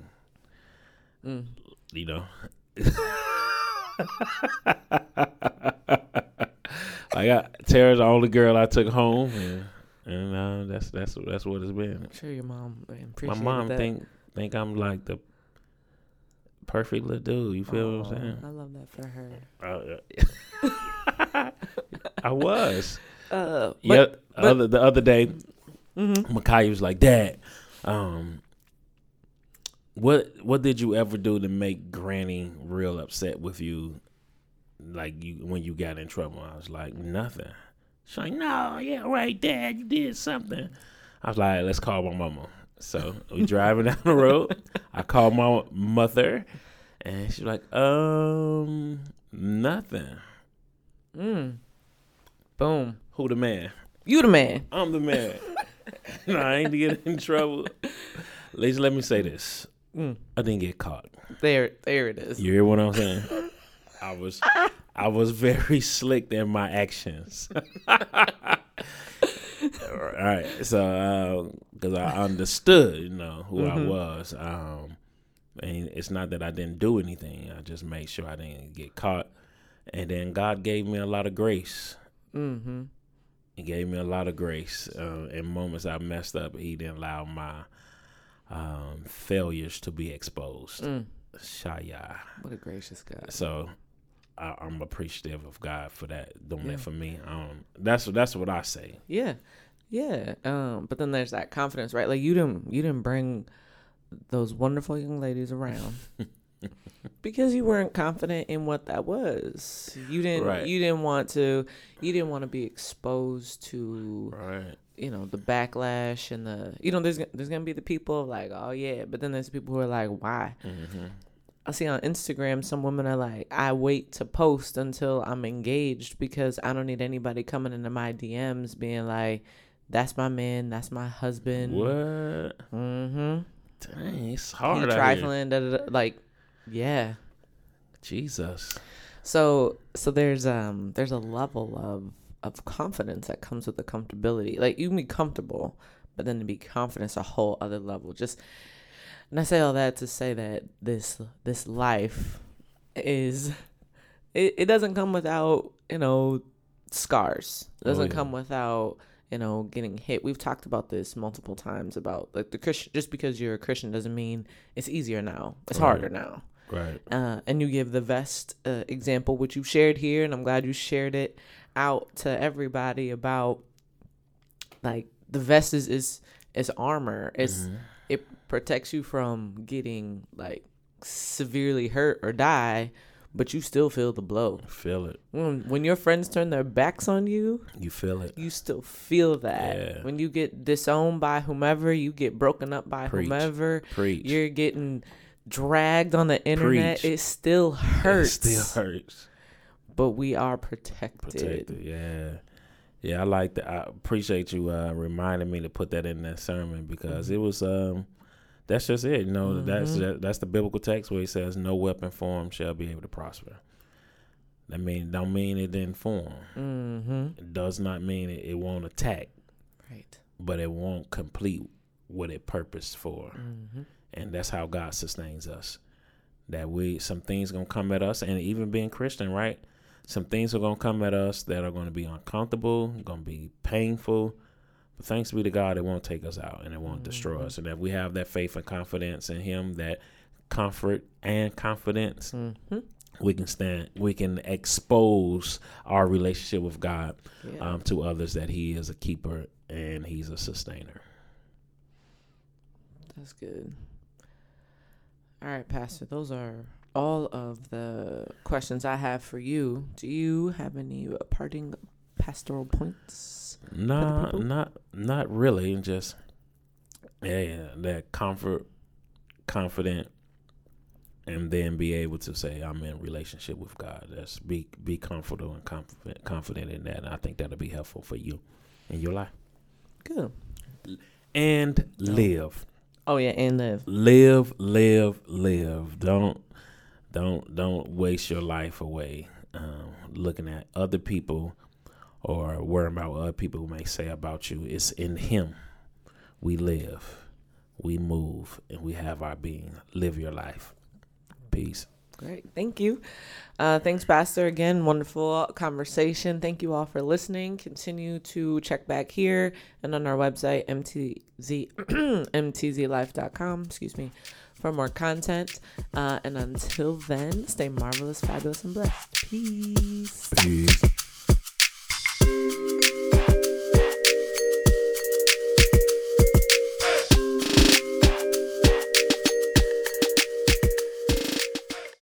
Mm. you know. I got Tara's the only girl I took home, and, and uh, that's that's that's what it's been. I'm sure your mom My mom that. think think I'm like the perfect little dude. You feel what I'm saying? I love that for her. Uh, I was. Uh, yeah. but, but- other the other day, mhm. Makai was like, "Dad, um, what what did you ever do to make Granny real upset with you? Like you when you got in trouble?" I was like, "Nothing." She's like, "No, yeah, right, Dad, you did something." I was like, "Let's call my mama." So we driving down the road. I called my mother, and she's like, "Um, nothing." Mm. Boom. Who the man? You the man. I'm the man. no, I ain't to get in trouble. At least let me say this. Mm. I didn't get caught. There, there it is. You hear what I'm saying? I was I was very slick in my actions. All right. So because I understood, you know, who I Mhm. was. Um and it's not that I didn't do anything. I just made sure I didn't get caught. And then God gave me a lot of grace. Mm-hmm. He gave me a lot of grace. Uh, in moments I messed up, he didn't allow my um, failures to be exposed. Mm. Shaya. What a gracious God. So I, I'm appreciative of God for that, doing Yeah. that for me. Um, that's that's what I say. Yeah. Yeah. Um, but then there's that confidence, right? Like you didn't you didn't bring those wonderful young ladies around because you weren't confident in what that was. You didn't Right. you didn't want to you didn't want to be exposed to Right. You know the backlash and the you know there's there's gonna be the people like oh yeah but then there's people who are like why Mm-hmm. I see on Instagram some women are like I wait to post until I'm engaged because I don't need anybody coming into my DMs being like that's my man that's my husband What? mm-hmm Dang, it's hard here. trifling da, da, da, like yeah Jesus. So so there's um there's a level of of confidence that comes with the comfortability. Like you can be comfortable, but then to be confident is a whole other level. Just and I say all that to say that this this life is it, it doesn't come without, you know, scars. It Oh, doesn't yeah. come without you know, getting hit. We've talked about this multiple times about like the Christian. Just because you're a Christian doesn't mean it's easier now. It's Right. harder now Right. uh, and you give the vest uh, example, which you shared here, and I'm glad you shared it out to everybody about like the vest is is, is armor. It's Mhm. it protects you from getting like severely hurt or die, but you still feel the blow. Feel it. When, when your friends turn their backs on you, You feel it. you still feel that. Yeah. When you get disowned by whomever, you get broken up by Preach. whomever, Preach. you're getting dragged on the internet, Preach. it still It hurts. still hurts. But we are protected. Protected. Yeah. Yeah, I like that. I appreciate you uh, reminding me to put that in that sermon because Mm-hmm. it was. um That's just it. You know, that's Mhm. that, that's the biblical text where it says, "No weapon formed shall be able to prosper." That mean don't mean it didn't form. Mm-hmm. It does not mean it, it won't attack, Right. but it won't complete what it purposed for. Mm-hmm. and that's how God sustains us. That we some things gonna come at us, and even being Christian, right? Some things are gonna come at us that are gonna be uncomfortable, gonna be painful. But thanks be to God, it won't take us out and it won't destroy Mhm. us. And if we have that faith and confidence in Him, that comfort and confidence, Mm-hmm. we can stand. We can expose our relationship with God Yeah. um, to others that He is a keeper and He's a sustainer. That's good. All right, Pastor. Those are all of the questions I have for you. Do you have any parting pastoral points? No, people? not not really. Just yeah, yeah, that comfort, confident, and then be able to say I'm in relationship with God. That's be be comfortable and confident confident in that. And I think that'll be helpful for you in your life Good. and live, Oh yeah, and live. live, live, live. Don't don't don't waste your life away um, looking at other people or worrying about what other people may say about you. It's in Him we live, we move, and we have our being. Live your life. Peace. Great. Thank you. Uh, thanks, Pastor. Again, wonderful conversation. Thank you all for listening. Continue to check back here and on our website, mtz, mtzlife.com, excuse me, for more content. Uh, and until then, stay marvelous, fabulous, and blessed. Peace. Peace.